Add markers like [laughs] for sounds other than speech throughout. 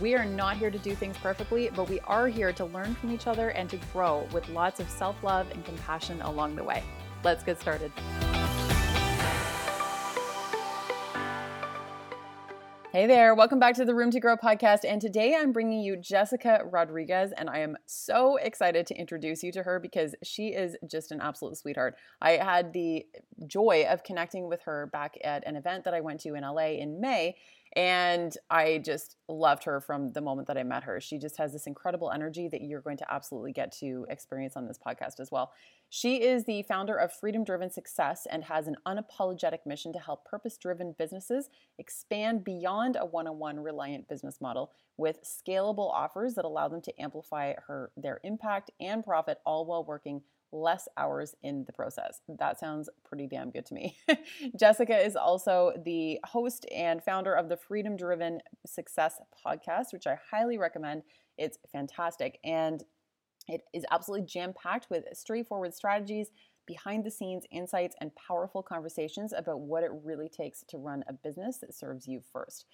We are not here to do things perfectly, but we are here to learn from each other and to grow with lots of self love and compassion along the way. Let's get started. Hey there, welcome back to the Room to Grow podcast. And today I'm bringing you Jessica Rodriguez, and I am so excited to introduce you to her because she is just an absolute sweetheart. I had the joy of connecting with her back at an event that I went to in LA in May, and I just loved her from the moment that I met her. She just has this incredible energy that you're going to absolutely get to experience on this podcast as well. She is the founder of Freedom Driven Success and has an unapologetic mission to help purpose driven businesses expand beyond a one on one reliant business model with scalable offers that allow them to amplify her, their impact and profit, all while working less hours in the process. That sounds pretty damn good to me. [laughs] Jessica is also the host and founder of the Freedom Driven Success podcast, which I highly recommend. It's fantastic and it is absolutely jam packed with straightforward strategies, behind the scenes insights, and powerful conversations about what it really takes to run a business that serves you first.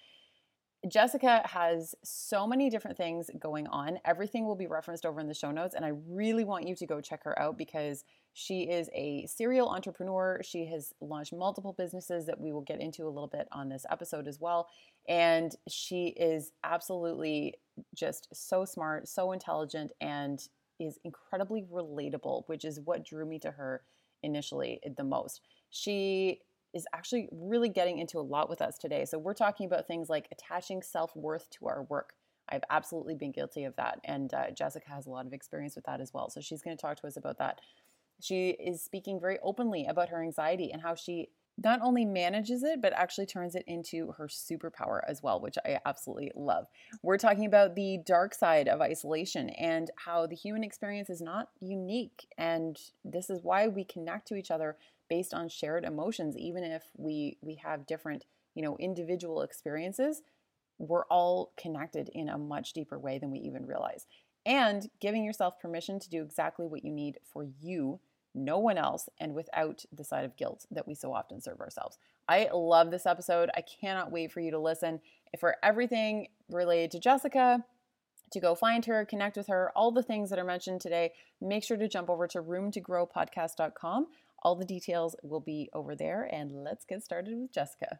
Jessica has so many different things going on. Everything will be referenced over in the show notes, and I really want you to go check her out because she is a serial entrepreneur. She has launched multiple businesses that we will get into a little bit on this episode as well. And she is absolutely just so smart, so intelligent, and is incredibly relatable, which is what drew me to her initially the most. She is actually really getting into a lot with us today. So we're talking about things like attaching self-worth to our work. I've absolutely been guilty of that. And uh, Jessica has a lot of experience with that as well. So she's going to talk to us about that. She is speaking very openly about her anxiety and how she not only manages it, but actually turns it into her superpower as well, which I absolutely love. We're talking about the dark side of isolation and how the human experience is not unique. And this is why we connect to each other based on shared emotions even if we we have different you know individual experiences we're all connected in a much deeper way than we even realize. And giving yourself permission to do exactly what you need for you no one else and without the side of guilt that we so often serve ourselves. I love this episode. I cannot wait for you to listen. If for everything related to jessica to go find her, connect with her, all the things that are mentioned today, make sure to jump over to roomtogrowpodcast.com. All the details will be over there. And let's get started with Jessica.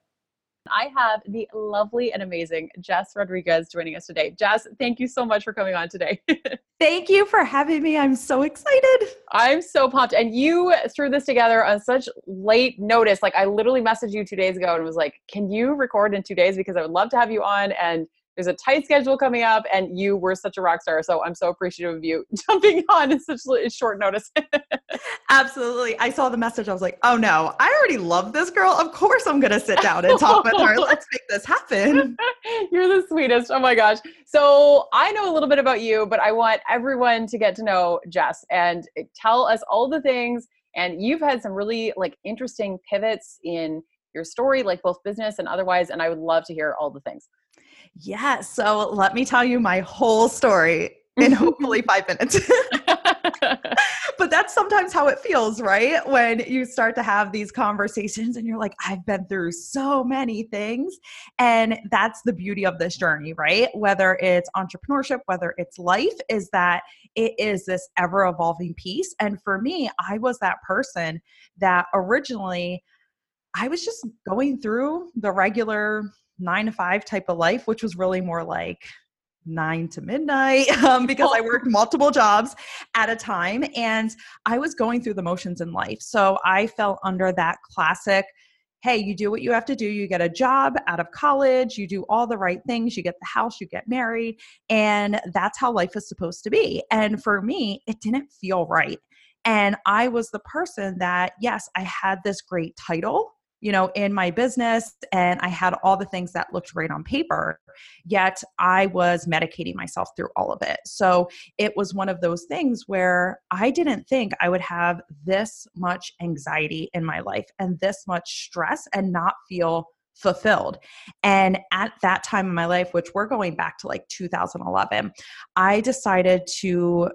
I have the lovely and amazing Jess Rodriguez joining us today. Jess, thank you so much for coming on today. [laughs] thank you for having me. I'm so excited. I'm so pumped. And you threw this together on such late notice. Like, I literally messaged you two days ago and was like, Can you record in two days? Because I would love to have you on. And there's a tight schedule coming up and you were such a rock star so i'm so appreciative of you [laughs] jumping on in such short notice. [laughs] Absolutely. I saw the message. I was like oh no. I already love this girl. Of course i'm going to sit down and talk with her. Let's make this happen. [laughs] You're the sweetest. Oh my gosh. So i know a little bit about you but i want everyone to get to know jess and eh, tell us all the things. And you've had some really like interesting pivots in your story like both business and otherwise and i would love to hear all the things yeah. So let me tell you my whole story in hopefully five minutes. [laughs] but that's sometimes how it feels, right? When you start to have these conversations and you're like, I've been through so many things. And that's the beauty of this journey, right? Whether it's entrepreneurship, whether it's life, is that it is this ever evolving piece. And for me, I was that person that originally I was just going through the regular nine to five type of life, which was really more like nine to midnight [laughs] um, because I worked multiple jobs at a time and I was going through the motions in life. So I fell under that classic hey, you do what you have to do. You get a job out of college, you do all the right things, you get the house, you get married, and that's how life is supposed to be. And for me, it didn't feel right. And I was the person that, yes, I had this great title you know, in my business and I had all the things that looked great on paper, yet I was medicating myself through all of it. So it was one of those things where I didn't think I would have this much anxiety in my life and this much stress and not feel fulfilled. And at that time in my life, which we're going back to like 2011, I decided to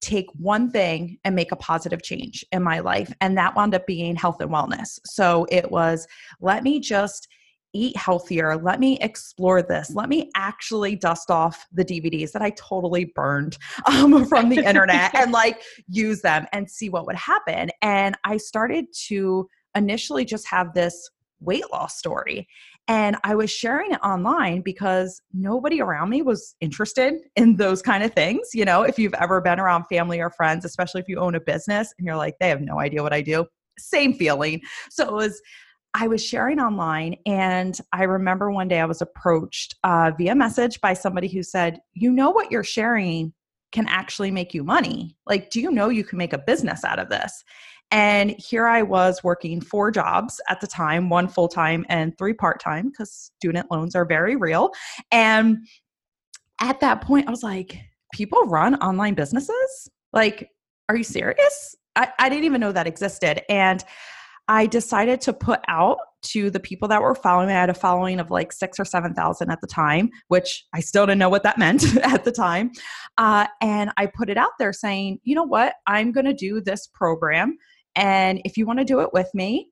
take one thing and make a positive change in my life. And that wound up being health and wellness. So it was, let me just eat healthier. Let me explore this. Let me actually dust off the DVDs that I totally burned [laughs] um, from the [laughs] internet and like use them and see what would happen. And I started to initially just have this weight loss story. And I was sharing it online because nobody around me was interested in those kind of things. You know, if you've ever been around family or friends, especially if you own a business and you're like, they have no idea what I do, same feeling. So it was, I was sharing online, and I remember one day I was approached uh, via message by somebody who said, You know what you're sharing can actually make you money. Like, do you know you can make a business out of this? And here I was working four jobs at the time one full time and three part time because student loans are very real. And at that point, I was like, people run online businesses? Like, are you serious? I, I didn't even know that existed. And I decided to put out to the people that were following me. I had a following of like six or 7,000 at the time, which I still didn't know what that meant [laughs] at the time. Uh, and I put it out there saying, you know what? I'm going to do this program and if you want to do it with me,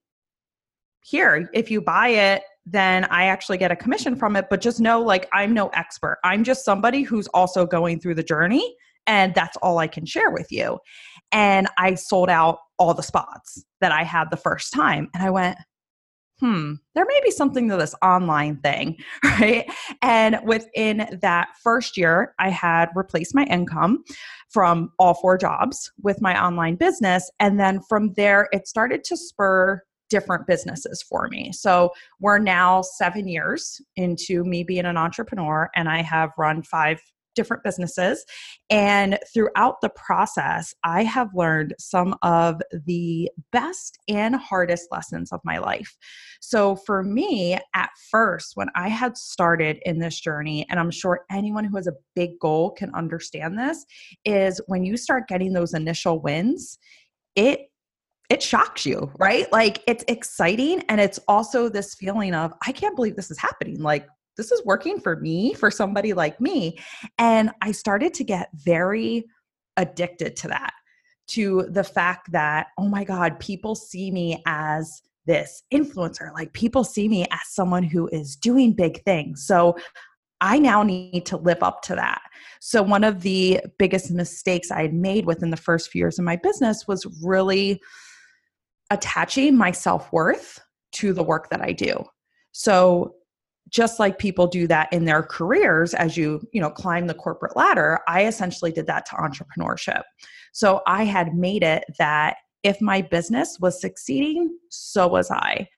here, if you buy it, then I actually get a commission from it. But just know, like, I'm no expert. I'm just somebody who's also going through the journey. And that's all I can share with you. And I sold out all the spots that I had the first time. And I went, hmm, there may be something to this online thing, [laughs] right? And within that first year, I had replaced my income from all four jobs with my online business. And then from there, it started to spur different businesses for me. So we're now seven years into me being an entrepreneur, and I have run five different businesses. And throughout the process, I have learned some of the best and hardest lessons of my life. So, for me, at first, when I had started in this journey, and I'm sure anyone who has a big goal can understand this, is when you start getting those initial wins, it it shocks you, right? Like it's exciting and it's also this feeling of I can't believe this is happening. Like this is working for me, for somebody like me. And I started to get very addicted to that, to the fact that, oh my God, people see me as this influencer. Like people see me as someone who is doing big things. So I now need to live up to that. So, one of the biggest mistakes I had made within the first few years of my business was really attaching my self worth to the work that I do. So, just like people do that in their careers as you you know climb the corporate ladder i essentially did that to entrepreneurship. So i had made it that if my business was succeeding so was i.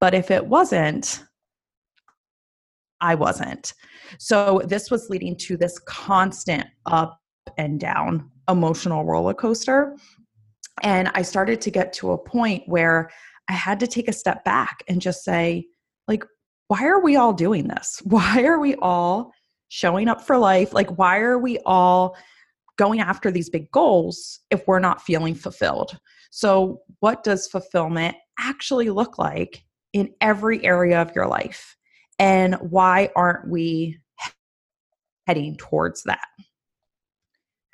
But if it wasn't i wasn't. So this was leading to this constant up and down emotional roller coaster. And i started to get to a point where i had to take a step back and just say like why are we all doing this? [laughs] Why are we all showing up for life? Like, why are we all going after these big goals if we're not feeling fulfilled? So, what does fulfillment actually look like in every area of your life? And why aren't we heading towards that?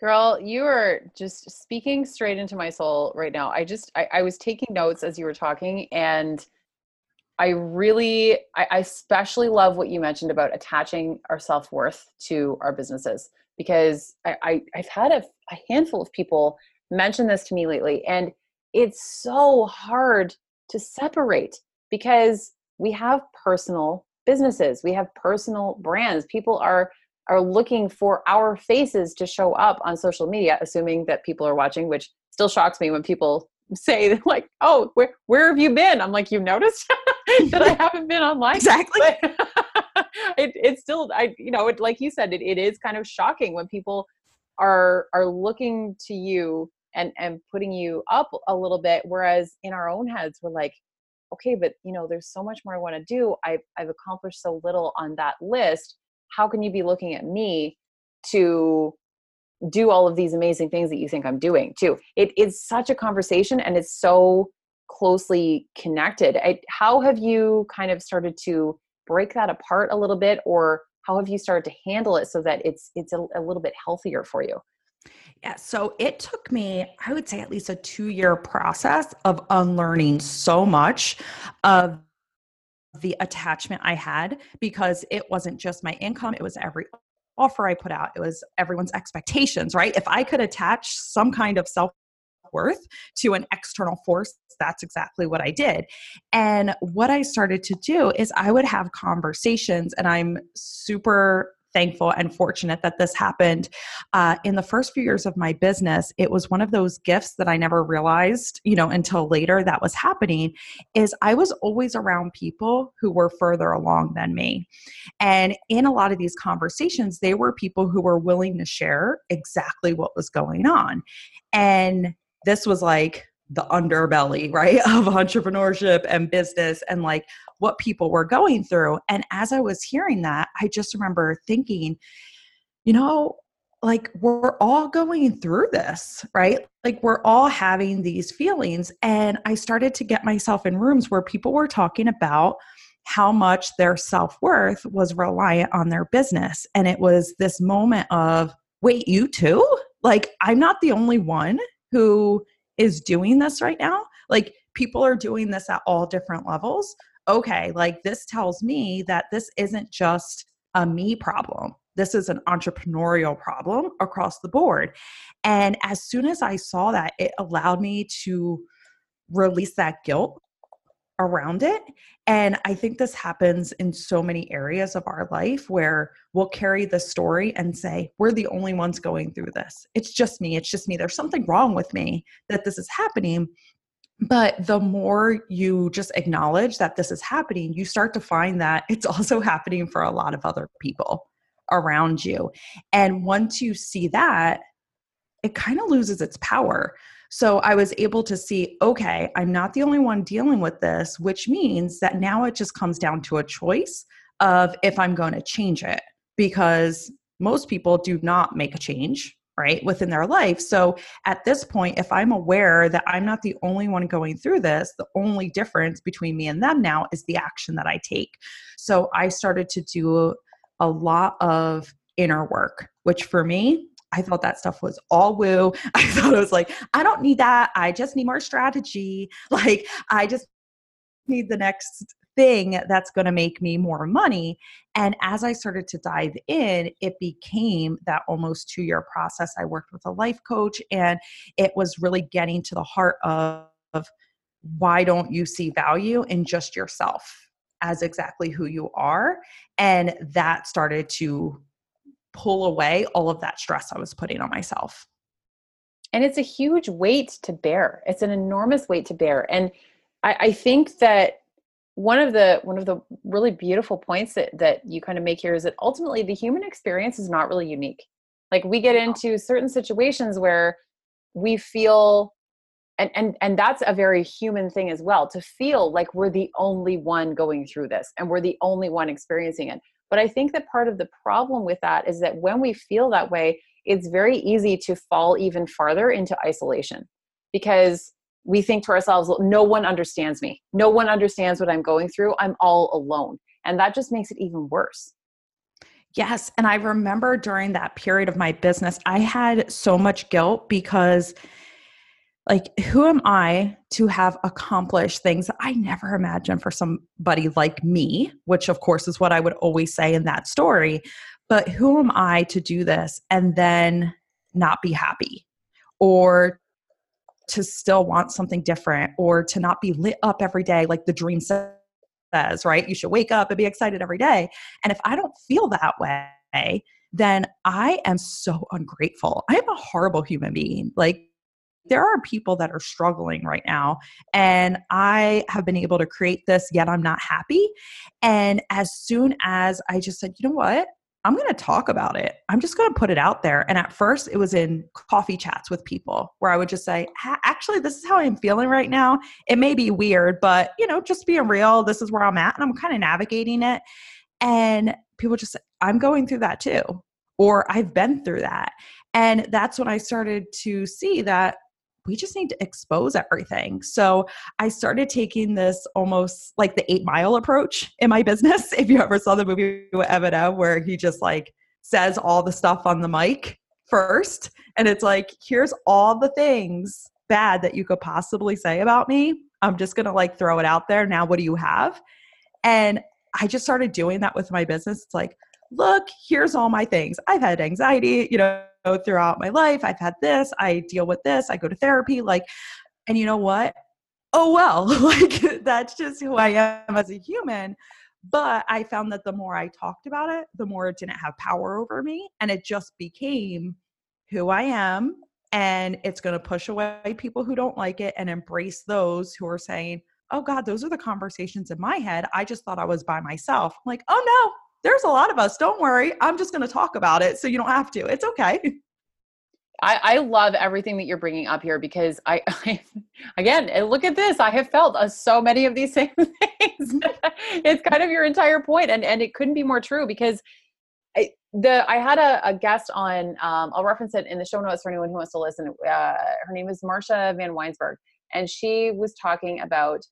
Girl, you are just speaking straight into my soul right now. I just, I, I was taking notes as you were talking, and I really, I, especially love what you mentioned about attaching our self worth to our businesses because I, I, I've had a, a handful of people mention this to me lately, and it's so hard to separate because we have personal businesses, we have personal brands. People are are looking for our faces to show up on social media, assuming that people are watching, which still shocks me when people [laughs] say like, "Oh, where where have you been?" I'm like, "You noticed [laughs] [laughs] that I [laughs] haven't been online." Exactly. [laughs] it, it's still, I you know, it, like you said, it, it is kind of shocking when people are are looking to you and and putting you up a little bit, whereas in our own heads we're like, okay, but you know, there's so much more I want to do. I've, I've accomplished so little on that list. How can you be looking at me to do all of these amazing things that you think I'm doing too? It's such a conversation and it's so closely connected. I, how have you kind of started to break that apart a little bit or how have you started to handle it so that it's it's a, a little bit healthier for you? Yeah, so it took me, I would say, at least a two year process of unlearning so much of the attachment I had because it wasn't just my income, it was every offer I put out, it was everyone's expectations, right? If I could attach some kind of self worth to an external force, that's exactly what I did. And what I started to do is I would have conversations, and I'm super thankful and fortunate that this happened. Uh, in the first few years of my business, it was one of those gifts that I never realized, you know, until later that was happening. Is I was always around people who were further along than me, and in a lot of these conversations, they were people who were willing to share exactly what was going on, and this was like the underbelly, right, [laughs] of entrepreneurship and business and like what people were going through. And as I was hearing that, I just remember thinking, you know, like we're all going through this, right? Like we're all having these feelings. And I started to get myself in rooms where people were talking about how much their self worth was reliant on their business. And it was this moment of, wait, you too? Like, I'm not the only one who is doing this right now. Like people are doing this at all different levels. Okay, like this tells me that this isn't just a me problem. This is an entrepreneurial problem across the board. And as soon as I saw that, it allowed me to release that guilt around it. And I think this happens in so many areas of our life where we'll carry the story and say, we're the only ones going through this. It's just me. It's just me. There's something wrong with me that this is happening. But the more you just acknowledge that this is happening, you start to find that it's also [laughs] happening for a lot of other people around you. And once you see that, it kind of loses its power so I was able to see, okay, I'm not the only one dealing with this, which means that now it just comes down to a choice of if I'm going to change it because most people do not make a change right within their life. So at this point if i'm aware that i'm not the only one going through this the only difference between me and them now is the action that i take. So i started to do a lot of inner work which for me I thought that stuff was all woo. [laughs] I thought it was like, I don't need that. I just need more strategy. [laughs] Like, I just need the next thing that's going to make me more money. And as I started to dive in, it became that almost two year process. I worked with a life coach, and it was really getting to the heart of, of why don't you see value in just yourself as exactly who you are? And that started to pull away all of that stress I was putting on myself. And it's a huge weight to bear. It's an enormous weight to bear. And I, I think that one of the one of the really beautiful points that that you kind of make here is that ultimately the human experience is not really unique. Like we get into certain situations where we feel and and and that's a very human thing as well to feel like we're the only one going through this and we're the only one experiencing it but I think that part of the problem with that is that when we feel that way, it's very easy to fall even farther into isolation because we think to ourselves, no one understands me. No one understands what I'm going through. I'm all alone. And that just makes it even worse. Yes. And I remember during that period of my business, I had so much guilt because like who am i to have accomplished things i never imagined for somebody like me which of course is what i would always say in that story. But who am i to do this and then not be happy? Or to still want something different or to not be lit up every day like the dream says right? You should wake up and be excited every day. And if i don't feel that way then i am so ungrateful. I am a horrible human being. Like there are people that are struggling right now and i have been able to create this yet i'm not happy and as soon as i just said you know what I'm going to talk about it. I'm just going to put it out there. And at first, it was in coffee chats with people where I would just say, actually, this is how I'm feeling right now. It may be weird, but, you know, just being real, this is where I'm at. And I'm kind of navigating it. And people just say, I'm going through that too, or I've been through that. And that's when I started to see that we just need to expose everything. So I started taking this almost like the eight mile approach in my business. [laughs] If you ever saw the movie with where he just like says all the stuff on the mic first, and it's like, here's all the things bad that you could possibly say about me. I'm just gonna like throw it out there. Now, what do you have? And I just started doing that with my business. It's like, look, here's all my things. I've had anxiety, you know, throughout my life. I've had this, I deal with this, I go to therapy. Like, and you know what? Oh, well, [laughs] like that's just who I am as a human. But I found that the more I talked about it, the more it didn't have power over me. And it just became who I am. And it's going to push away people who don't like it and embrace those who are saying, oh God, those are the conversations in my head. I just thought I was by myself. I'm like, oh no, there's a lot of us. Don't worry. I'm just going to talk about it so you don't have to. It's okay. I, I love everything that you're bringing up here because I, [laughs] I again, look at this. I have felt uh, so many of these [laughs] same things. it's kind of your entire point, and and it couldn't be more true because I, the I had a, a guest on. Um, I'll reference it in the show notes for anyone who wants to listen. Uh, her name is Marsha Vanwynsberghe, and she was talking about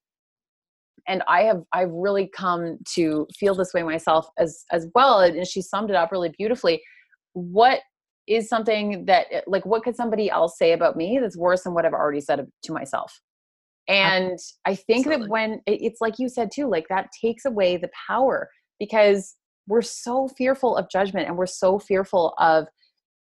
and i have i've really come to feel this way myself as as well and she summed it up really beautifully what is something that eh, like what could somebody else say about me that's worse than what i've already said to myself and i think Absolutely. that when it's like you said too like that takes away the power because we're so fearful of judgment and we're so fearful of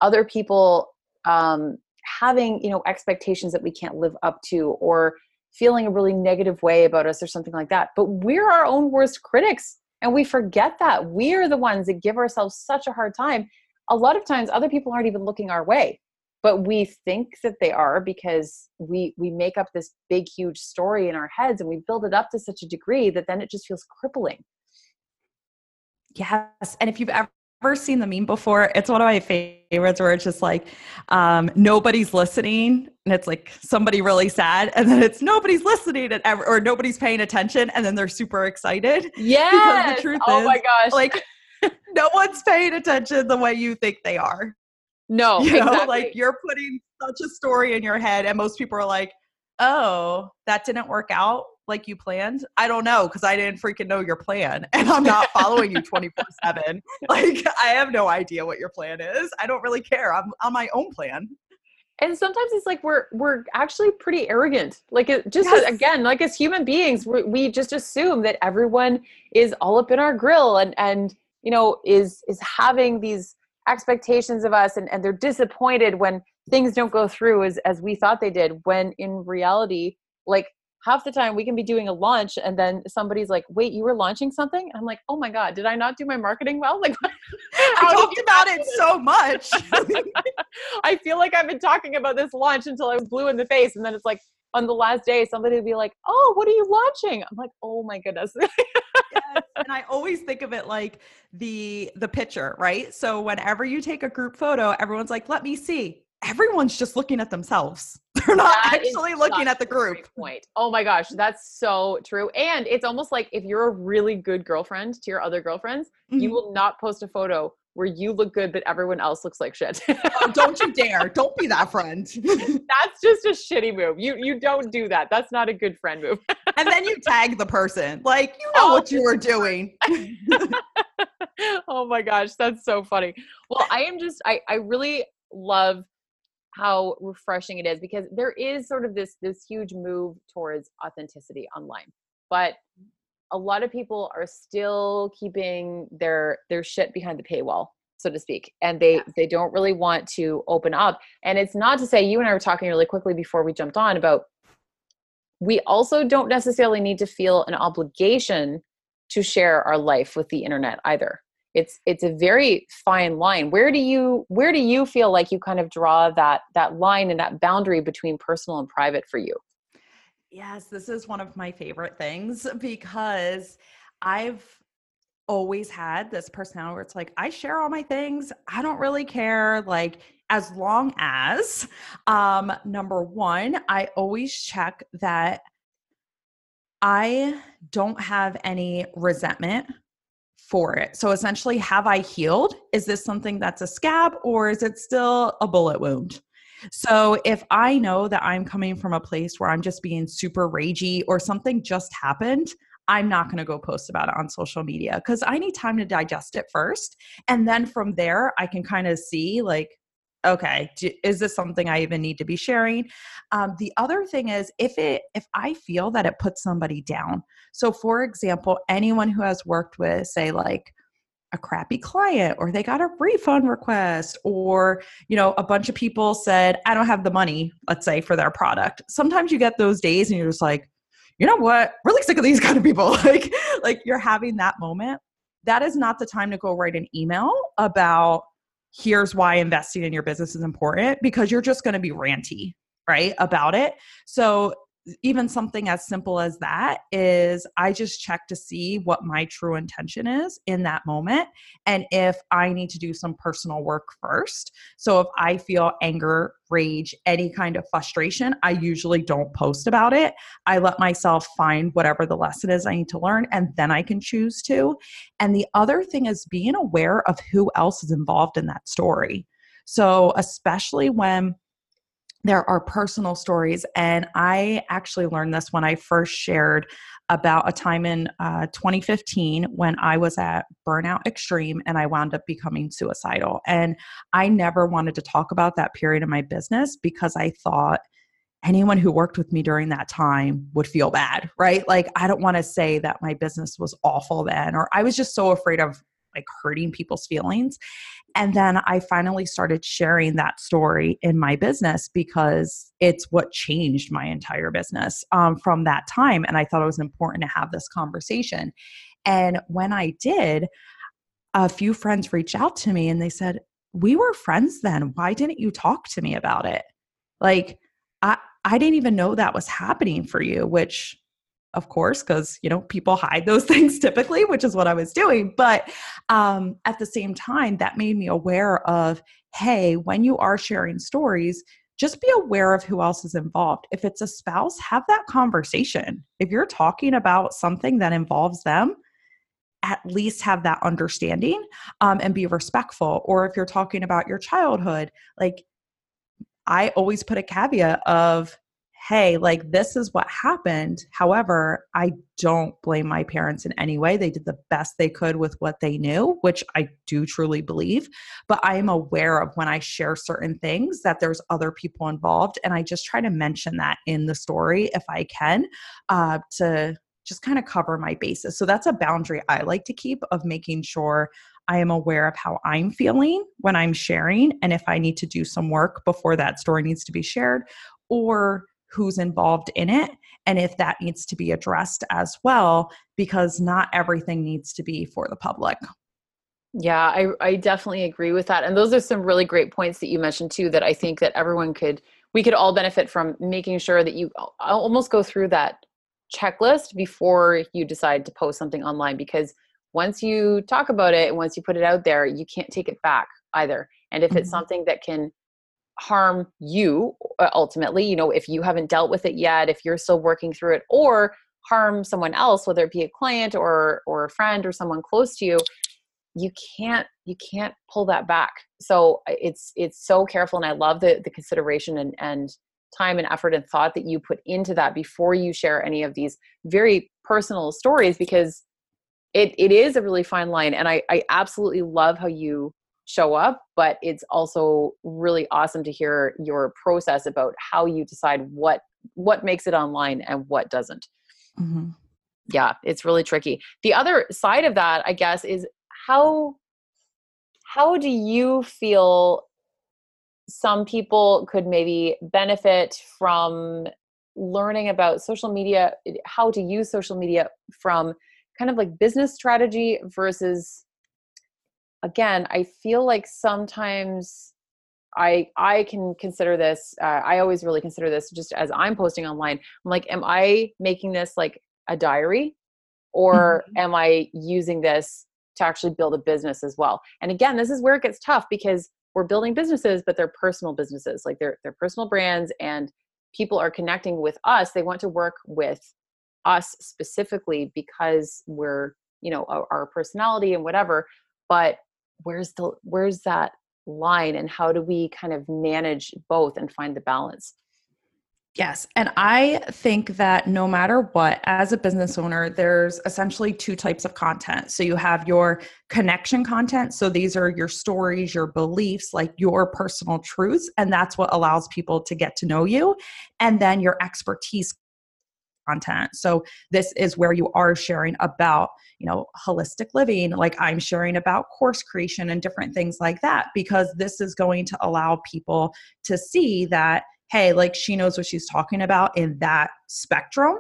other people um having you know expectations that we can't live up to or feeling a really negative way about us or something like that. But we're our own worst critics and we forget that. We are the ones that give ourselves such a hard time. A lot of times other people aren't even looking our way, but we think that they are because we we make up this big huge story in our heads and we build it up to such a degree that then it just feels crippling. Yes. And if you've ever ever seen the meme before? It's one of my favorites where it's just like um, nobody's listening, and it's like somebody really sad, and then it's nobody's listening and ever, or nobody's paying attention, and then they're super excited. [laughs] Yeah. oh is, my gosh. Like [laughs] no one's paying attention the way you think they are. No, [laughs] you exactly. know, like you're putting such a story in your head, and most people are like, "Oh, that didn't work out." Like you planned? I don't know because I didn't freaking know your plan [laughs] and I'm not following you [laughs] 24 7. [laughs] Like, I have no idea what your plan is. I don't really care. I'm on my own plan. And sometimes it's like we're we're actually pretty arrogant. Like it just yes. again, like as human beings, we, we just assume that everyone is all up in our grill and and you know is is having these expectations of us and, and they're disappointed when things don't go through as as we thought they did when in reality like half the time we can be doing a launch and then somebody's like wait you were launching something? I'm like oh my god did i not do my marketing well? [laughs] Like [laughs] i talked about it so much. [laughs] I feel like i've been talking about this launch until i was blue in the face and then it's like on the last day somebody would be like oh what are you launching? I'm like oh my goodness. Yes. and i always think of it like the the picture right? So whenever you take a group photo everyone's like let me see. Everyone's just looking at themselves. [laughs] They're not that actually looking at the group. Point. Oh my gosh, that's so true. And it's almost like if you're a really good girlfriend to your other girlfriends, mm-hmm. you will not post a photo where you look good but everyone else looks like shit. oh, don't you dare. [laughs] Don't be that friend. [laughs] that's just a shitty move. You you don't do that. That's not a good friend move. and then you tag the person. Like, you know oh, what you were doing. oh my gosh, that's so funny. Well, I am just I I really love how refreshing it is because there is sort of this this huge move towards authenticity online but a lot of people are still keeping their their shit behind the paywall so to speak and they yeah. they don't really want to open up and it's not to say you and i were talking really quickly before we jumped on about we also don't necessarily need to feel an obligation to share our life with the internet either it's it's a very fine line where do you where do you feel like you kind of draw that that line and that boundary between personal and private for you yes this is one of my favorite things because i've always had this personality where it's like I share all my things. I don't really care. Like as long as um number one, I always check that I don't have any resentment for it. So essentially, have I healed? Is this something that's a scab or is it still a bullet wound? So if I know that I'm coming from a place where I'm just being super ragey or something just happened, I'm not going to go post about it on social media because I need time to digest it first. And then from there, I can kind of see like, okay do, is this something i even need to be sharing? Um, the other thing is if it if i feel that it puts somebody down so for example anyone who has worked with say like a crappy client or they got a refund request or you know a bunch of people said i don't have the money let's say for their product sometimes you get those days and you're just like you know what? Really sick of these [laughs] kind of people. Like like you're having that moment. That is not the time to go write an email about here's why investing in your business is important because you're just going to be ranty, right, about it. So even something as simple as that is I just check to see what my true intention is in that moment and if I need to do some personal work first. So if I feel anger, rage, any kind of frustration, I usually don't post about it. I let myself find whatever the lesson is I need to learn and then I can choose to. And the other thing is being aware of who else is involved in that story. So especially when there are personal stories. And I actually learned this when I first shared about a time in uh, 2015 when I was at burnout extreme and I wound up becoming suicidal. And I never wanted to talk about that period in my business because I thought anyone who worked with me during that time would feel bad, right? Like, I don't want to say that my business was awful then, or I was just so afraid of like hurting people's feelings. And then I finally started sharing that story in my business because it's what changed my entire business um, from that time. And I thought it was important to have this conversation. And when I did, a few friends reached out to me and they said, We were friends then. Why didn't you talk to me about it? Like, I, I didn't even know that was happening for you, which of course, because you know people hide those [laughs] things typically, which is what I was doing. But um, at the same time, that made me aware of, hey, when you are sharing stories, just be aware of who else is involved. If it's a spouse, have that conversation. If you're talking about something that involves them, at least have that understanding um, and be respectful. Or if you're talking about your childhood, like I always put a caveat of hey, like this is what happened. However, I don't blame my parents in any way. They did the best they could with what they knew, which I do truly believe. But I am aware of when I share certain things that there's other people involved. And I just try to mention that in the story if I can uh, to just kind of cover my bases. So that's a boundary I like to keep of making sure I am aware of how I'm feeling when I'm sharing and if I need to do some work before that story needs to be shared or who's involved in it and if that needs to be addressed as well because not everything needs to be for the public yeah I, I definitely agree with that and those are some really great points that you mentioned too that i think that everyone could we could all benefit from making sure that you almost go through that checklist before you decide to post something online because once you talk about it and once you put it out there you can't take it back either and if it's mm-hmm. something that can harm you uh, ultimately you know if you haven't dealt with it yet if you're still working through it or harm someone else whether it be a client or or a friend or someone close to you you can't you can't pull that back. So it's it's so careful and i love the the consideration and and time and effort and thought that you put into that before you share any of these very personal stories because it, it is a really fine line and I, I absolutely love how you show up but it's also really awesome to hear your process about how you decide what what makes it online and what doesn't mm-hmm. yeah it's really tricky the other side of that i guess is how how do you feel some people could maybe benefit from learning about social media how to use social media from kind of like business strategy versus again i feel like sometimes i i can consider this uh, i always really consider this just as i'm posting online i'm like am i making this like a diary or mm-hmm. am i using this to actually build a business as well. And again, this is where it gets tough because we're building businesses, but they're personal businesses, like they're they're personal brands, and people are connecting with us. They want to work with us specifically because we're you know our, our personality and whatever. But where's the where's that line, and how do we kind of manage both and find the balance? Yes. And I think that no matter what, as a business owner, there's essentially two types of content. So you have your connection content. So these are your stories, your beliefs, like your personal truths. And that's what allows people to get to know you. And then your expertise content. So this is where you are sharing about, you know, holistic living, like I'm sharing about course creation and different things like that because this is going to allow people to see that hey, like she knows what she's talking about in that spectrum.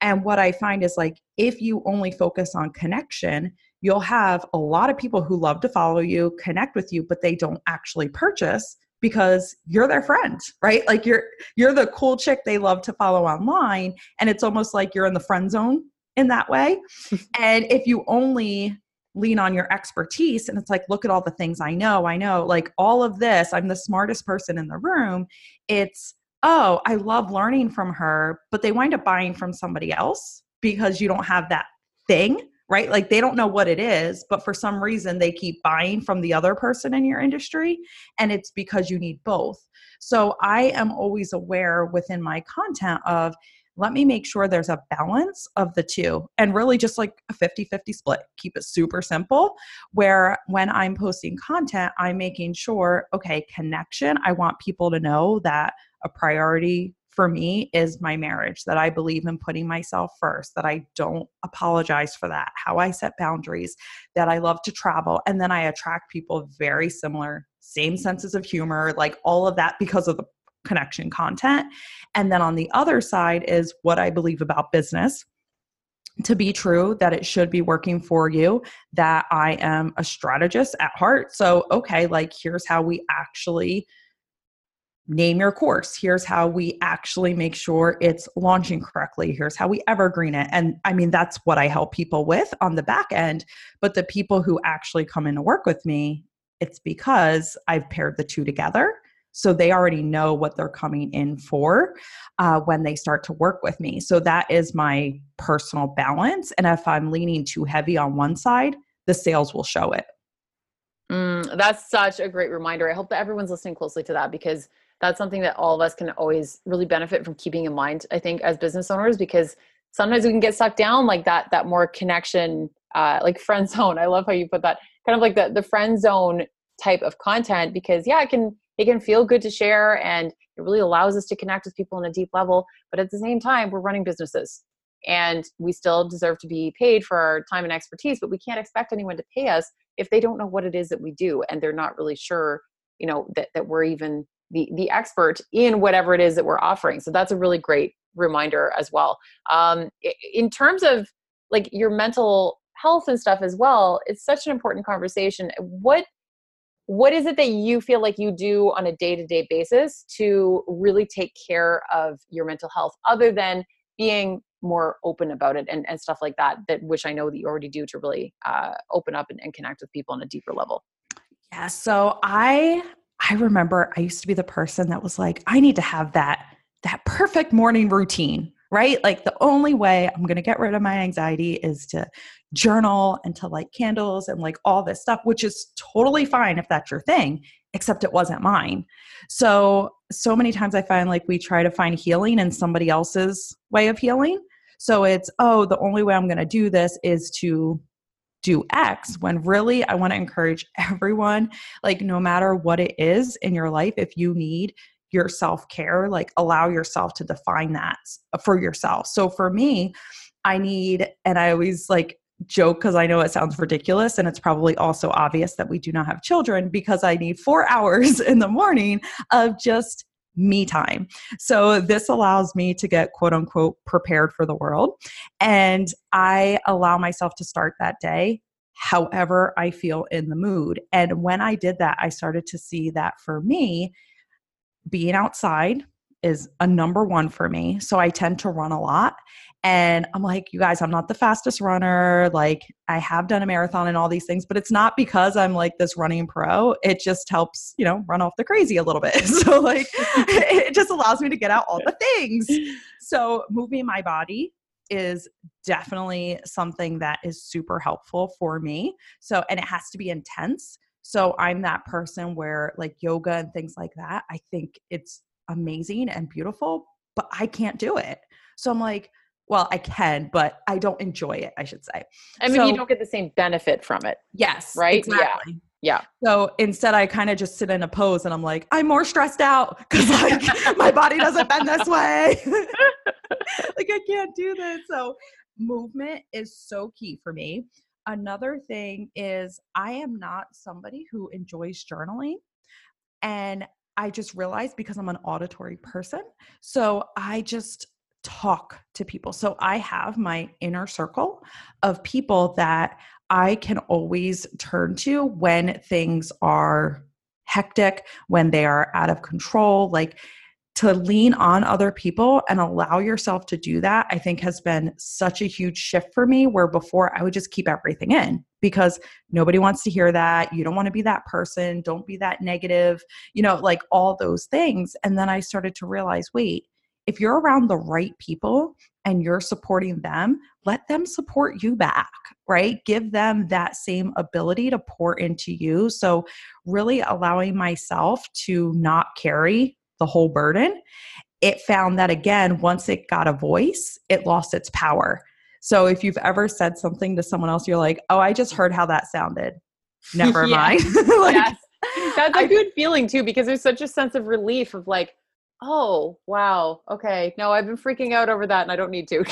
And what I find is like, if you only focus on connection, you'll have a lot of people who love to follow you, connect with you, but they don't actually purchase because you're their friend right? Like you're you're the cool chick they love to follow online and it's almost like you're in the friend zone in that way. [laughs] And if you only lean on your expertise and it's like look at all the things i know i know like all of this i'm the smartest person in the room it's oh i love learning from her but they wind up buying from somebody else because you don't have that thing right like they don't know what it is but for some reason they keep buying from the other person in your industry and it's because you need both so i am always aware within my content of let me make sure there's a balance of the two and really just like a 50 50 split. Keep it super simple. Where when I'm posting content, I'm making sure, okay, connection. I want people to know that a priority for me is my marriage, that I believe in putting myself first, that I don't apologize for that, how I set boundaries, that I love to travel. And then I attract people very similar, same mm-hmm. senses of humor, like all of that because of the connection content. And then on the other side is what I believe about business to be true that it should be working for you that i am a strategist at heart so okay like here's how we actually name your course here's how we actually make sure it's launching correctly here's how we evergreen it and i mean that's what i help people with on the back end but the people who actually come in to work with me it's because i've paired the two together so they already know what they're coming in for uh, when they start to work with me. So that is my personal balance. And if I'm leaning too heavy on one side, the sales will show it. Mm, that's such a great reminder. I hope that everyone's listening closely to that because that's something that all of us can always really benefit from keeping in mind. I think as business owners, because sometimes we can get sucked down like that, that more connection, uh, like [laughs] friend zone. I love how you put that kind of like the the friend zone type of content because yeah, it can it can feel good to share and it really allows us to connect with people on a deep level but at the same time we're running businesses and we still deserve to be paid for our time and expertise but we can't expect anyone to pay us if they don't know what it is that we do and they're not really sure you know that, that we're even the the expert in whatever it is that we're offering. So that's a really great reminder as well. Um, in terms of like your mental health and stuff as well it's such an important conversation. What what is it that you feel like you do on a day-to-day basis to really take care of your mental health other than being more open about it and, and stuff like that that which i know that you already do to really uh, open up and, and connect with people on a deeper level? Yeah so i i remember i used to be the person that was like i need to have that that perfect morning routine right? Like the only way I'm going to get rid of my anxiety is to journal and to light candles and like all this stuff, which is totally fine if that's your thing, except it wasn't mine. So, so many times I find like we try to find healing in somebody else's way of healing. So it's, oh, the only way I'm going to do this is to do X when really I want to encourage [laughs] everyone, like, no matter what it is in your life, if you need your self care, like allow yourself to define that for yourself. So for me, I need, and I always like joke because I know it sounds ridiculous and it's probably also obvious that we do not have children because I need four [laughs] hours in the morning of just me time. So this allows me to get quote unquote prepared for the world. And I allow myself to start that day however I feel in the mood. And when I did that, I started to see that for me, being outside is a number one for me. So I tend to run a lot. And I'm like, you guys, I'm not the fastest runner. Like, I have done a marathon and all these things, but it's not because I'm like this running pro. It just helps, you know, run off the crazy a little bit. [laughs] So, like, [laughs] it just allows me to get out all the things. [laughs] So, moving my body is definitely something that is super helpful for me. So, and it has to be intense. So, I'm that person where like yoga and things like that, I think it's amazing and beautiful, but I can't do it. So, I'm like, well, I can, but I don't enjoy it, I should say. I mean, so, you don't get the same benefit from it. Yes. Right? Exactly. Yeah. Yeah. So instead, I kind of just sit in a pose and I'm like, I'm more stressed out because like [laughs] my body doesn't bend this way. [laughs] like I can't do this. So movement is so key for me. Another thing is I am not somebody who enjoys journaling. And I just realized because I'm an auditory person. So I just talk to people. So I have my inner circle of people that I can always turn to when things are hectic, when they are out of control. Like to lean on other people and allow yourself to do that, I think has been such a huge shift for me. Where before I would just keep everything in because nobody wants to hear that. You don't want to be that person. Don't be that negative, you know, like all those things. And then I started to realize wait, if you're around the right people and you're supporting them, let them support you back, right? Give them that same ability to pour into you. So, really allowing myself to not carry the whole burden. It found that again, once it got a voice, it lost its power. So, if you've ever said something to someone else, you're like, oh, I just heard how that sounded. [laughs] Never mind. [laughs] like, yes. That's a I, good feeling too, because there's such a sense of relief of like, oh wow okay no i've been freaking out over that and i don't need to.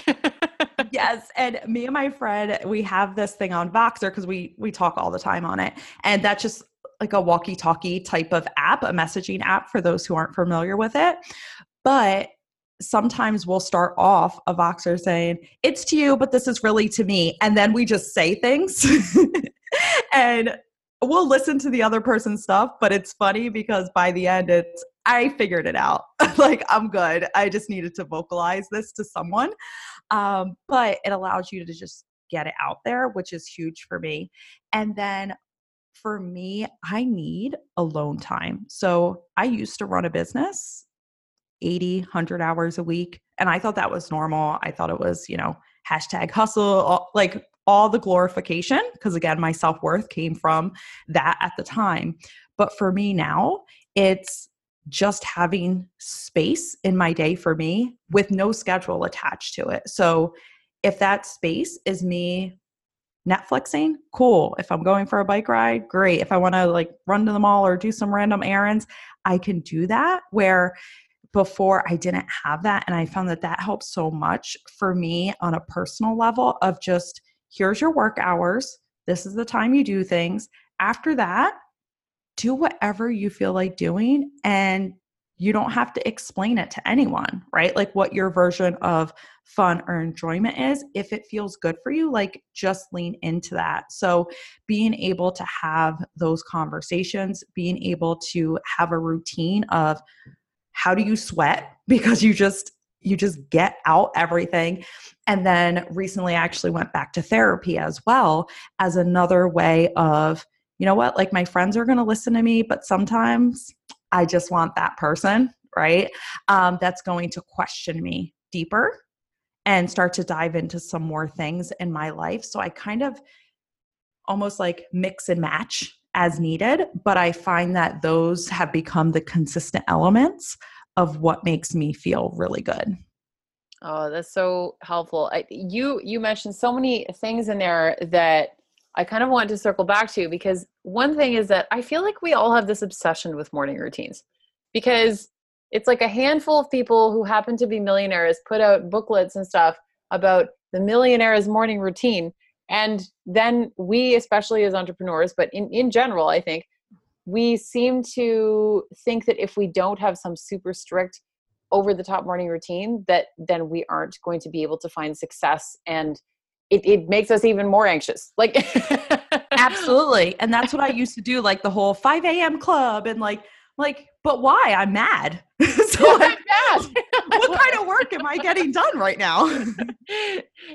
Yes and me and my friend we have this thing on voxer because we we talk all the time on it and that's just like a walkie talkie type of app a messaging app for those who aren't familiar with it but sometimes we'll start off a voxer saying it's to you but this is really to me and then we just say things [laughs] and we'll listen to the other person's stuff but it's funny because by the end it's I figured it out. [laughs] like, I'm good. I just needed to vocalize this to someone. Um, but it allows you to just get it out there, which is huge for me. And then for me, I need alone time. So I used to run a business 80, 100 hours a week. And I thought that was normal. I thought it was, you know, hashtag hustle, all, like all the glorification. Because again, my self worth came from that at the time. But for me now, it's just having space in my day for me with no schedule attached to it. So if that space is me Netflixing, cool. If I'm going for a bike ride, great. If I want to like run to the mall or do some random errands, I can do that. Where before I didn't have that. And I found that that helps so much for me on a personal level of just here's your work hours. This is the time you do things. After that, do whatever you feel like doing and you don't have to explain it to anyone, right? Like what your version of fun or enjoyment is. If it feels good for you, like just lean into that. So, being able to have those conversations, being able to have a routine of how do you sweat [laughs] because you just you just get out everything and then recently I actually went back to therapy as well as another way of you know what, like my friends are going to listen to me, but sometimes I just want that person, right? Um, that's going to question me deeper and start to dive into some more things in my life. So I kind of almost like mix and match as needed, but I find that those have become the consistent elements of what makes me feel really good. Oh, that's so helpful. I, you you mentioned so many things in there that I kind of want to circle back to because one thing is that I feel like we all have this obsession with morning routines because it's like a handful of people who happen to be millionaires put out booklets and stuff about the millionaire's morning routine. And then we, especially as entrepreneurs, but in, in general, I think we seem to think that if we don't have some super strict over the top morning routine that then we aren't going to be able to find success and it, it makes us even more anxious. Like, [laughs] absolutely. And that's what I used to do, like the whole 5 a.m. club. And like, like, but why? I'm mad. [laughs] so like, mad. [laughs] what kind of work am I getting done right now?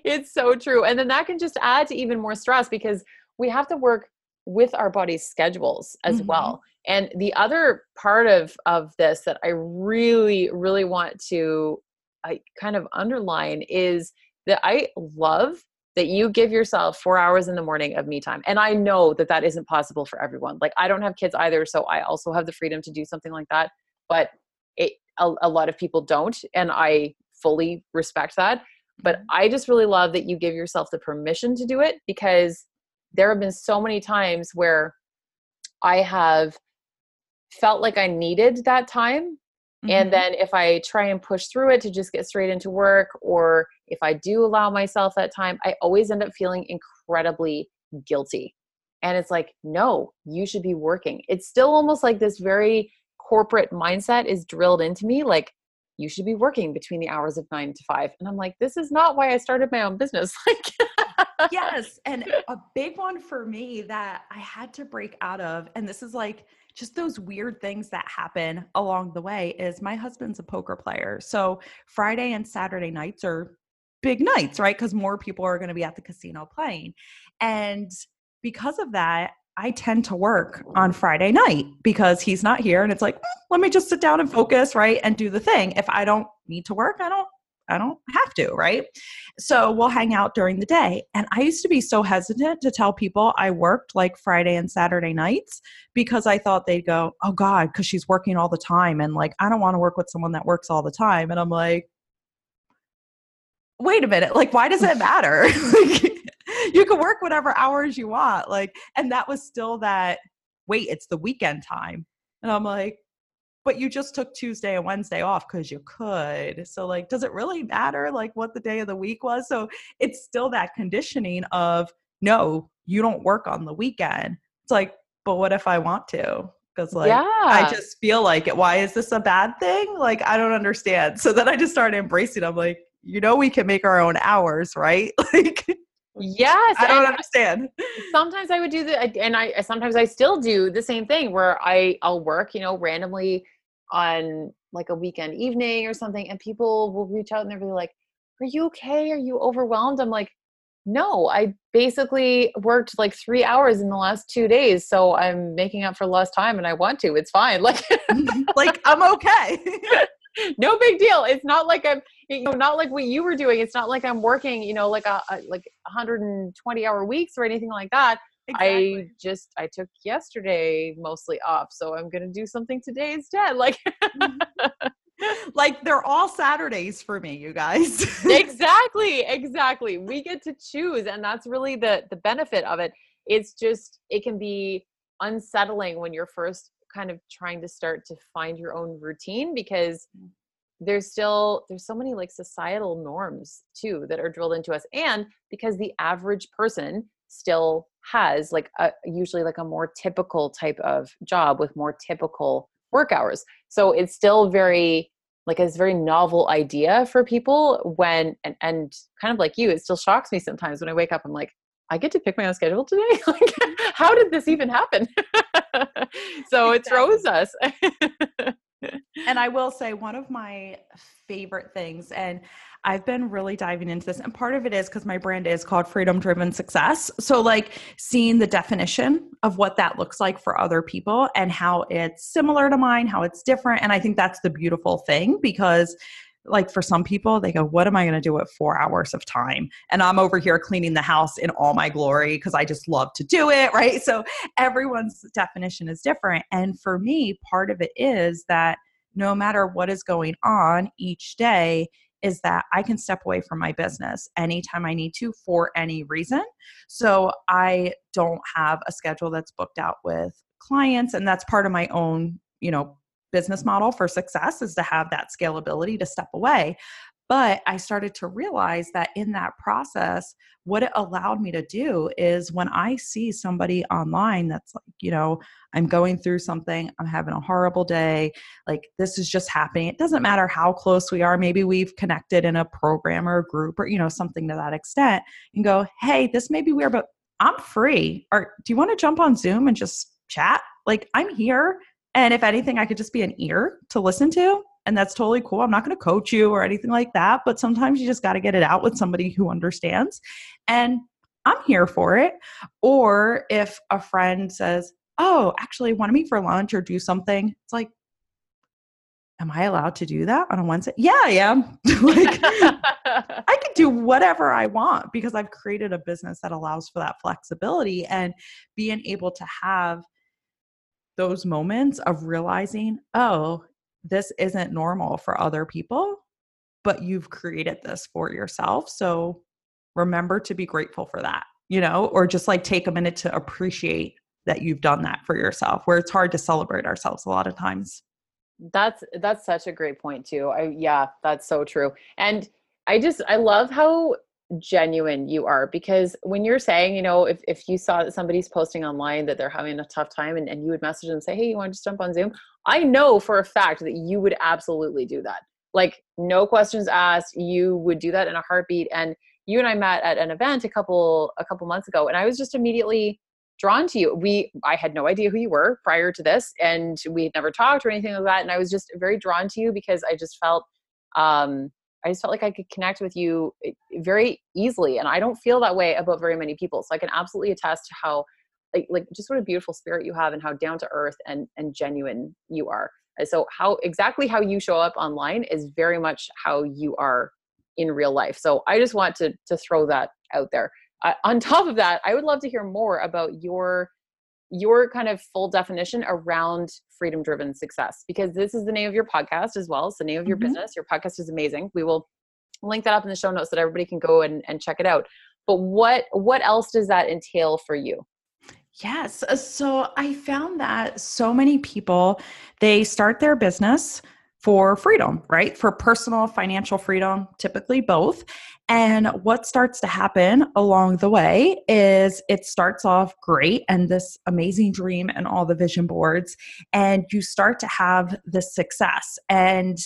it's so true. And then that can just add to even more stress because we have to work with our body's schedules as mm-hmm. well. And the other part of of this that I really really want to I kind of underline is that I love that you give yourself four hours in the morning of me time. And I know that that isn't possible for everyone. Like, I don't have kids either, so I also have the freedom to do something like that. But it, a, a lot of people don't. And I fully respect that. But mm-hmm. I just really love that you give yourself the permission to do it because there have been so many times where I have felt like I needed that time Mm-hmm. And then if I try and push through it to just get straight into work, or if I do allow myself that time, I always end up feeling incredibly guilty. And it's like, no, you should be working. It's still almost like this very corporate mindset is drilled into me like, you should be working between the hours of nine to five. And I'm like, this is not why I started my own business. [laughs] Like, yes. And [laughs] a big one for me that I had to break out of, and this is like, just those weird things that happen along the way is my husband's a poker player. So Friday and Saturday nights are big nights, right? Because more people are going to be at the casino playing. And because of that, I tend to work on Friday night because he's not here. And it's like, mm, let me just sit down and focus, right? And do the thing. If I don't need to work, I don't I don't have to, right? So we'll hang out during the day. And I used to be so hesitant to tell people I worked like Friday and Saturday nights because I thought they'd go, oh God, because she's working all the time. And like, I don't want to work with someone that works all the time. And I'm like, wait a minute, like, why does it matter? [laughs] you can work whatever hours you want. Like, and that was still that, wait, it's the weekend time. And I'm like, but you just took Tuesday and Wednesday off because you could. So, like, does it really matter, like, what the day of the week was? So, it's still that conditioning of, no, you don't work on the weekend. It's like, but what if I want to? Because, like, yeah. I just feel like it. Why is this a bad thing? Like, I don't understand. [laughs] So then I just started embracing. I'm like, you know, we can make our own hours, right? [laughs] like, Yes, I don't understand. Sometimes I would do the, and I sometimes I still do the same thing where I I'll work, you know, randomly on like a weekend evening or something and people will reach out and they're really like are you okay? Are you overwhelmed? I'm like no i basically worked like three hours in the last two days so i'm making up for lost time and i want to it's fine. [laughs] Like mm-hmm. [laughs] like i'm okay. [laughs] no big deal it's not like i'm you know not like what you were doing it's not like i'm working you know like uh, uh, a, a like 120 hour weeks or anything like that Exactly. I just I took yesterday mostly off, so I'm gonna do something today instead. [laughs] Like mm-hmm. [laughs] like they're all Saturdays for me, you guys. [laughs] exactly, exactly. We get to choose, and that's really the the benefit of it. It's just it can be unsettling when you're first kind of trying to start to find your own routine because mm. there's still there's so many like societal norms too that are drilled into us and because the average person still has like a usually like a more typical type of job with more typical work hours. So it's still very like a very novel idea for people when and, and kind of like you it still shocks me sometimes when i wake up i'm like i get to pick my own schedule today? [laughs] Like how did this even happen? [laughs] So exactly. it throws us. [laughs] And I will say one of my favorite things, and I've been really diving into this, and part of it is because my brand is called Freedom Driven Success. So, like seeing the definition of what that looks like for other people and how it's similar to mine, how it's different. And I think that's the beautiful thing because like for some people they go what am i going to do with four hours of time and i'm over here cleaning the house in all my glory because i just love to do it [laughs] right so everyone's definition is different and for me part of it is that no matter what is going on each day is that I can step away from my business anytime I need to for any reason. So I don't have a schedule that's booked out with clients and that's part of my own, you know, business model for success is to have that scalability to step away. But I started to realize that in that process, what it allowed me to do is when I see somebody online that's like, you know, I'm going through something, I'm having a horrible day, like this is just happening. It doesn't matter how close we are. Maybe we've connected in a program or a group or, you know, something to that extent and go, hey, this may be weird, but I'm free. Or do you want to jump on Zoom and just chat? Like I'm here And if anything, I could just be an ear to listen to. And that's totally cool. I'm not going to coach you or anything like that. But sometimes you just got to get it out with somebody who understands. And I'm here for it. Or if a friend says, Oh, actually, want to meet for lunch or do something, it's like, Am I allowed to do that on a Wednesday? Yeah, I am. [laughs] like, [laughs] I can do whatever I want because I've created a business that allows for that flexibility and being able to have those moments of realizing, oh, this isn't normal for other people, but you've created this for yourself. So remember to be grateful for that, you know, or just like take a minute to appreciate that you've done that for yourself, where it's hard to celebrate ourselves a lot of times. That's that's such a great point too. I yeah, that's so true. And I just I love how genuine you are because when you're saying, you know, if, if you saw that somebody's posting online that they're having a tough time and, and you would message them and say, Hey, you want to just jump on Zoom? I know for a fact that you would absolutely do that. Like no questions asked, you would do that in a heartbeat. And you and I met at an event a couple a couple months ago and I was just immediately drawn to you. We I had no idea who you were prior to this and we had never talked or anything like that. And I was just very drawn to you because I just felt um I just felt like I could connect with you eh, very easily. And I don't feel that way about very many people. So I can absolutely attest to how like like just what a beautiful spirit you have and how down to earth and and genuine you are. And so how exactly how you show up online is very much how you are in real life. So I just want to to throw that out there. Uh, on [laughs] top of that, I would love to hear more about your your kind of full definition around freedom driven success because this is the name of your podcast as well it's the name of your mm-hmm. business your podcast is amazing we will link that up in the show notes so that everybody can go and, and check it out but what what else does that entail for you yes uh, so i found that so many people they start their business for freedom, right? For personal financial freedom, typically both. And what starts to happen along the way is it starts off great and this amazing dream and all the vision boards, and you start to have this success. And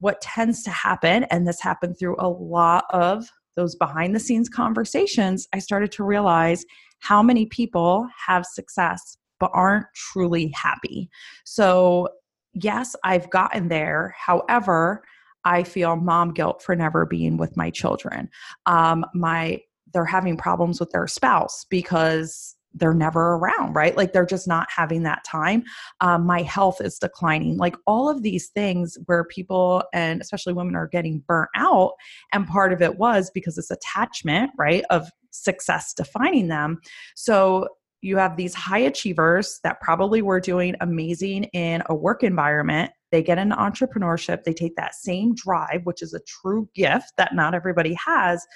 what tends to happen, and this happened through a lot of those behind the scenes conversations, I started to realize how many people have success but aren't truly happy. So yes, I've gotten there. However, I feel mom guilt for never being with my children. Um, my they're having problems with their spouse because they're never around, right? Like they're just not having that time. Um, my health is declining. Like all of these things where people and especially women are getting burnt out. And part of it was because this attachment, right, of success defining them. So you have these high achievers that probably were doing amazing in a work environment. They get into entrepreneurship, they take that same drive, which is a true gift that not everybody has,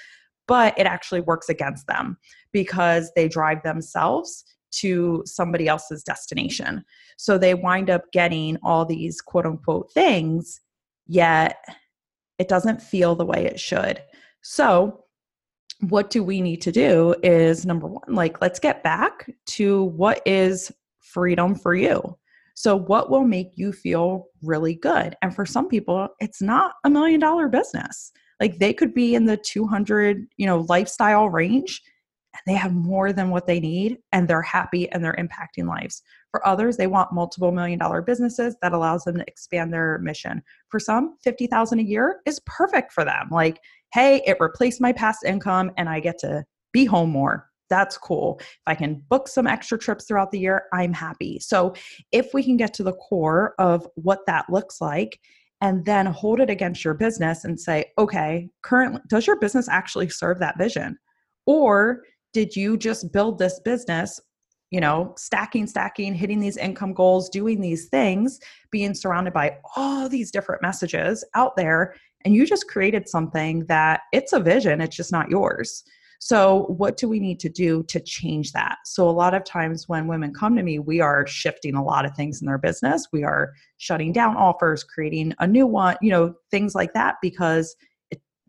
but it actually works against them because they drive themselves to somebody else's destination. So they wind up getting all these quote unquote things, yet it doesn't feel the way it should. So what do we need to do is number one, like, let's get back to what is freedom for you. So, what will make you feel really good? And for some people, it's not a million dollar business. Like they could be in the 200, you know, lifestyle range and they have more than what they need and they're happy and they're impacting lives. For others, they want multiple million dollar businesses that allows them to expand their mission. For some, 50,000 a year is perfect for them. Like hey, it replaced my past income and I get to be home more. That's cool. If I can book some extra trips throughout the year, I'm happy. So, if we can get to the core of what that looks like and then hold it against your business and say, okay, currently, does your business actually serve that vision? Or did you just build this business you know, stacking, stacking, hitting these income goals, doing these things, being surrounded by all these different messages out there. And you just created something that it's a vision, it's just not yours. So, what do we need to do to change that? So, a lot of times when women come to me, we are shifting a lot of things in their business. We are shutting down offers, creating a new one, you know, things like that because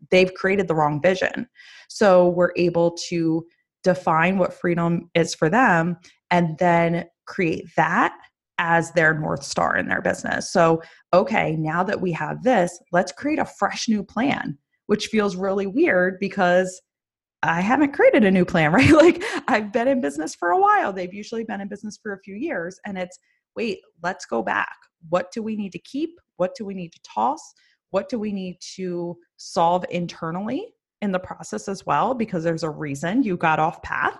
they've created the wrong vision. So, we're able to define what freedom is for them and then create that as their North Star in their business. So, okay, now that we have this, let's create a fresh new plan, which feels really weird because I haven't created a new plan, [laughs] right? Like I've been in business for a while. They've usually been in business for a few years. And it's wait, let's go back. What do we need to keep? What do we need to toss? What do we need to solve internally in the process as well? Because there's a reason you got off path.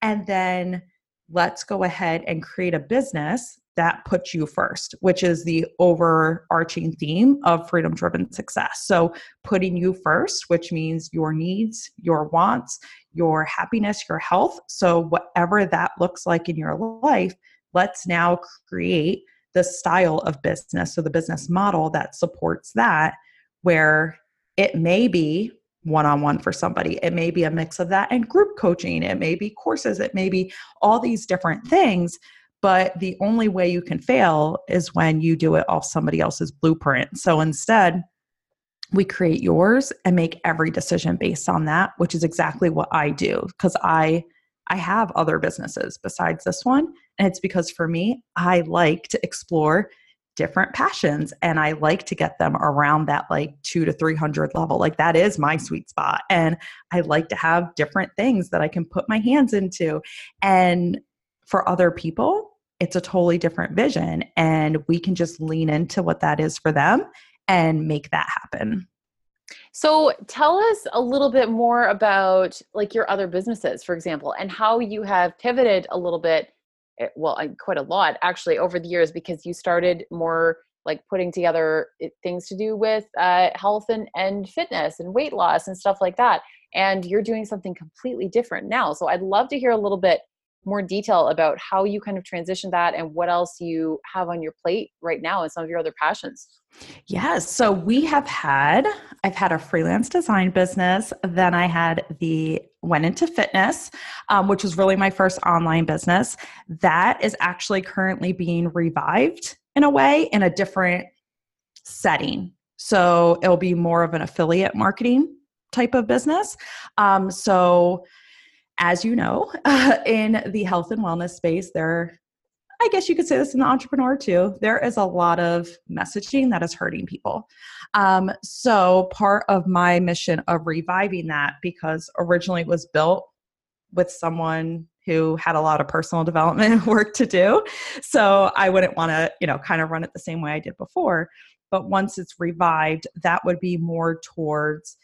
And then let's go ahead and create a business that puts you first, which is the overarching theme of freedom driven success. So, putting you first, which means your needs, your wants, your happiness, your health. So, whatever that looks like in your life, let's now create the style of business. So, the business model that supports that, where it may be one on one for somebody. It may be a mix of that and group coaching. It may be courses. It may be all these different things but the only way you can fail is when you do it off somebody else's blueprint. So instead, we create yours and make every decision based on that, which is exactly what I do because I I have other businesses besides this one and it's because for me, I like to explore different passions and I like to get them around that like 2 to 300 level. Like that is my sweet spot and I like to have different things that I can put my hands into and for other people, it's a totally different vision. And we can just lean into what that is for them and make that happen. So tell us a little bit more about like your other businesses, for example, and how you have pivoted a little bit, eh, well, quite a lot actually over the years because you started more like putting together eh, things to do with uh, health and, and fitness and weight loss and stuff like that. And you're doing something completely different now. So I'd love to hear a little bit more detail about how you kind of transition that and what else you have on your plate right now and some of your other passions. Yes. So we have had, I've had a freelance design business. Then I had the, went into fitness, um, which was really my first online business. That is actually currently being revived in a way in a different setting. So it'll be more of an affiliate marketing type of business. Um, so as you know, uh, [laughs] in the health and wellness space, there, I guess you could say this in the entrepreneur too, there is a lot of messaging that is hurting people. Um, so, part of my mission of reviving that, because originally it was built with someone who had a lot of personal [laughs] development [laughs] work to do. So, I wouldn't want to, you know, kind of run it the same way I did before. But once it's revived, that would be more towards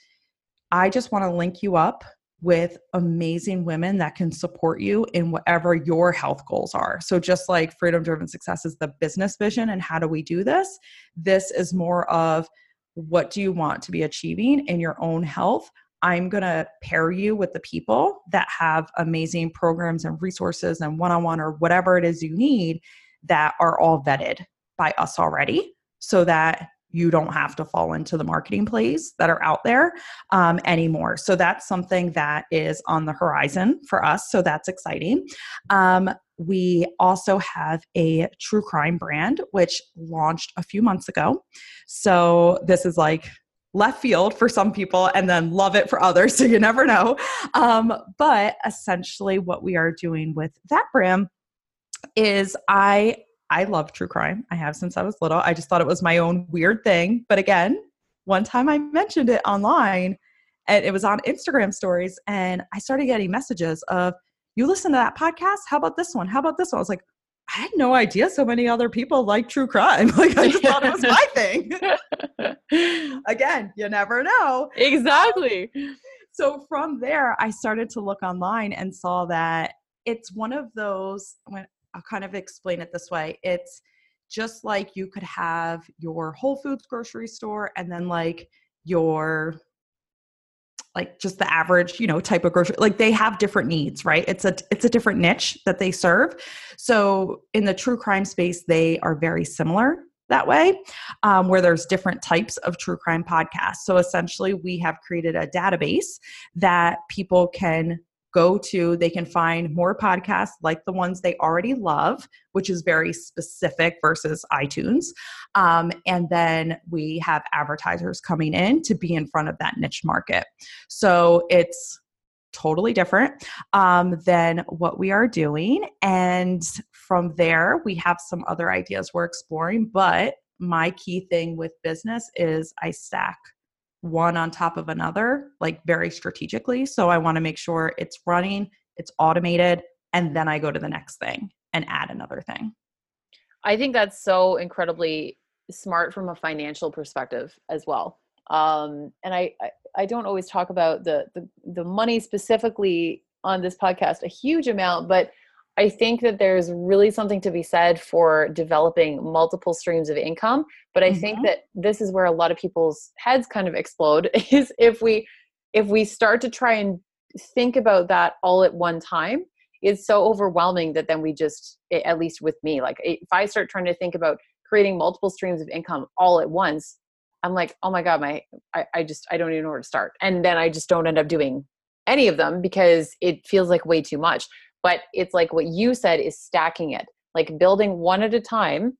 I just want to link you up with amazing women that can support you in whatever your health goals are. So, just like freedom driven success is the business vision and how do we do this, this is more of what do you want to be achieving in your own health. I'm going to pair you with the people that have amazing programs and resources and one on one or whatever it is you need that are all vetted by us already so that you don't have to fall into the marketing plays that are out there um, anymore. So that's something that is on the horizon for us. So that's exciting. Um, we also have a true crime brand, which launched a few months ago. So this is like left field for some people and then love it for others. [laughs] So you never know. Um, but essentially, what we are doing with that brand is I I love true crime. I have since I was little. I just thought it was my own weird thing. But again, one time I mentioned it online and it was on Instagram stories and I started getting messages of, you listen to that podcast? How about this one? How about this one? I was like, I had no idea so many other people like true crime. [laughs] Like I just thought it was my thing. [laughs] Again, you never know. Exactly. So from there, I started to look online and saw that it's one of those when I'll kind of explain it this way. It's just like you could have your Whole Foods grocery store and then like your like just the average you know type of grocery like they have different needs right? It's a it's a different niche that they serve. So in the true crime space they are very similar that way um, where there's different types of true crime podcasts. So essentially we have created a database that people can go to, they can find more podcasts like the ones they already love, which is very specific versus iTunes. Um, and then we have advertisers coming in to be in front of that niche market. So it's totally different um, than what we are doing. And from there, we have some other ideas we're exploring. But my key thing with business is I stack one on top of another, like very strategically. So I want to make sure it's running, it's automated, and then I go to the next thing and add another thing. I think that's so incredibly smart from a financial perspective as well. Um, and I, I, I don't always talk about the, the the money specifically on this podcast a huge amount, but I think that there's really something to be said for developing multiple streams of income. But I mm-hmm. think that this is where a lot of people's heads kind of explode [laughs] is if we if we start to try and think about that all at one time, it's so overwhelming that then we just at least with me, like if I start trying to think about creating multiple streams of income all at once, I'm like, oh my God, my I, I just I don't even know where to start. And then I just don't end up doing any of them because it feels like way too much but it's like what you said is stacking it like building one at a time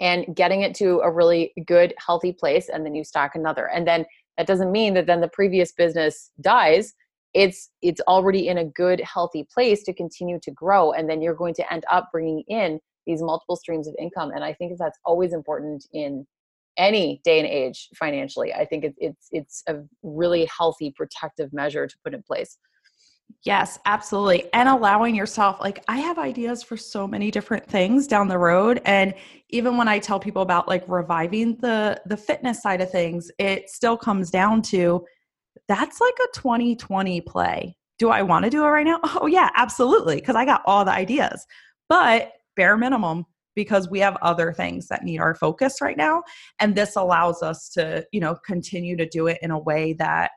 and getting it to a really good healthy place and then you stack another. And then that doesn't mean that then the previous business dies. It's it's already in a good healthy place to continue to grow and then you're going to end up bringing in these multiple streams of income. And i think that's always important in any day and age financially. I think it, it's it's a really healthy protective measure to put in place Yes, absolutely. And allowing yourself, like, I have ideas for so many different things down the road. And even when I tell people about like reviving the the fitness side of things, it still comes down to that's like a 2020 play. Do I want to do it right now? [laughs] Oh yeah, absolutely. Because I got all the ideas. But bare minimum, because we have other things that need our focus right now. And this allows us to, you know, continue to do it in a way that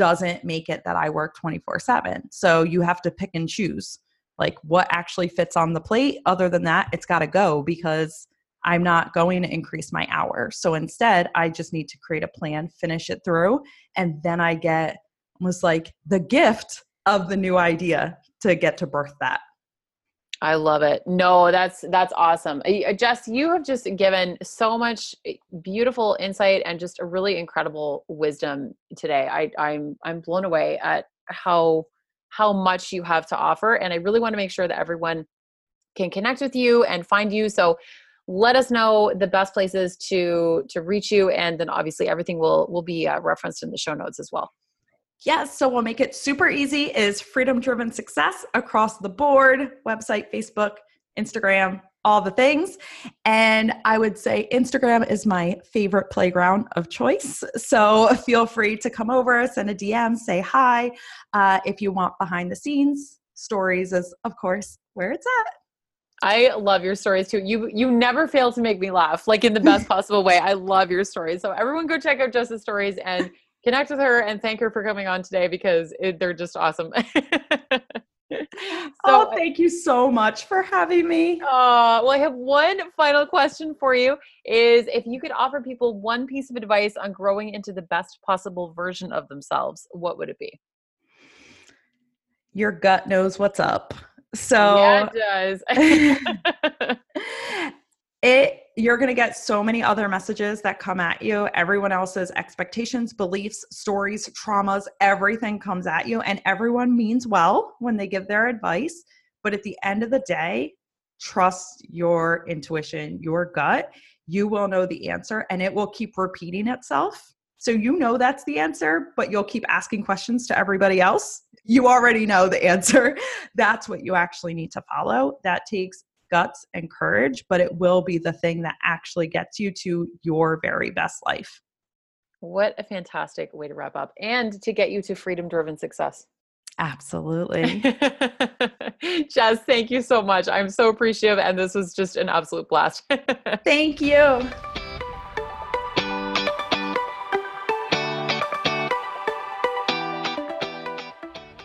doesn't make it that I work 24 7. So you have to pick and choose like what actually fits on the plate. Other than that, it's got to go because I'm not going to increase my hours. So instead, I just need to create a plan, finish it through, and then I get almost like the gift of the new idea to get to birth that. I love it. No, that's that's awesome. Uh, Jess, you have just given so much eh, beautiful insight and just a really incredible wisdom today. I, I'm I'm blown away at how how much you have to offer, and I really want to make sure that everyone can connect with you and find you. So let us know the best places to to reach you, and then obviously everything will will be uh, referenced in the show notes as well. Yes, so we'll make it super easy is freedom driven success across the board, website, Facebook, Instagram, all the things. And I would say Instagram is my favorite playground of choice. So feel free to come over, send a DM, say hi. Uh, if you want behind the scenes stories, is of course where it's at. I love your stories too. You you never fail to make me laugh, like in the best [laughs] possible way. I love your stories. So everyone go check out Jess's stories and connect with her and thank her for coming on today because it, they're just awesome. [laughs] so, oh, thank you so much for having me. Uh, well, I have one final question for you is if you could offer people one piece of advice on growing into the best possible version of themselves, what would it be? Your gut knows what's up. So yeah, it does. [laughs] [laughs] it you're going to get so many other messages that come at you everyone else's expectations beliefs stories traumas everything comes at you and everyone means well when they give their advice but at the end of the day trust your intuition your gut. You will know the answer and it will keep repeating itself. So you know that's the answer but you'll keep asking questions to everybody else. You already know the [laughs] answer. That's what you actually need to follow. That takes guts and courage, but it will be the thing that actually gets you to your very best life. What a fantastic way to wrap up and to get you to freedom driven success. Absolutely. [laughs] Jess, thank you so much. I'm so appreciative, and this was just an absolute blast. [laughs] thank you.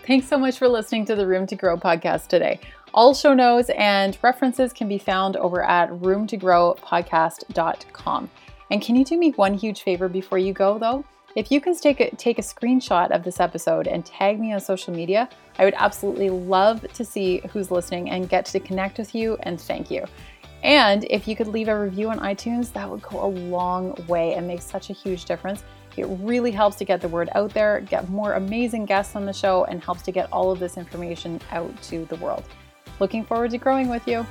Thanks so much for listening to the Room to Grow podcast today. All show notes and references can be found over at roomtogrowpodcast.com. And can you do me one huge favor before you go, though? If you can take a, take a screenshot of this episode and tag me on social media, I would absolutely love to see who's listening and get to connect with you and thank you. And if you could leave a review on iTunes, that would go a long way and make such a huge difference. It really helps to get the word out there, get more amazing guests on the show, and helps to get all of this information out to the world. Looking forward to growing with you.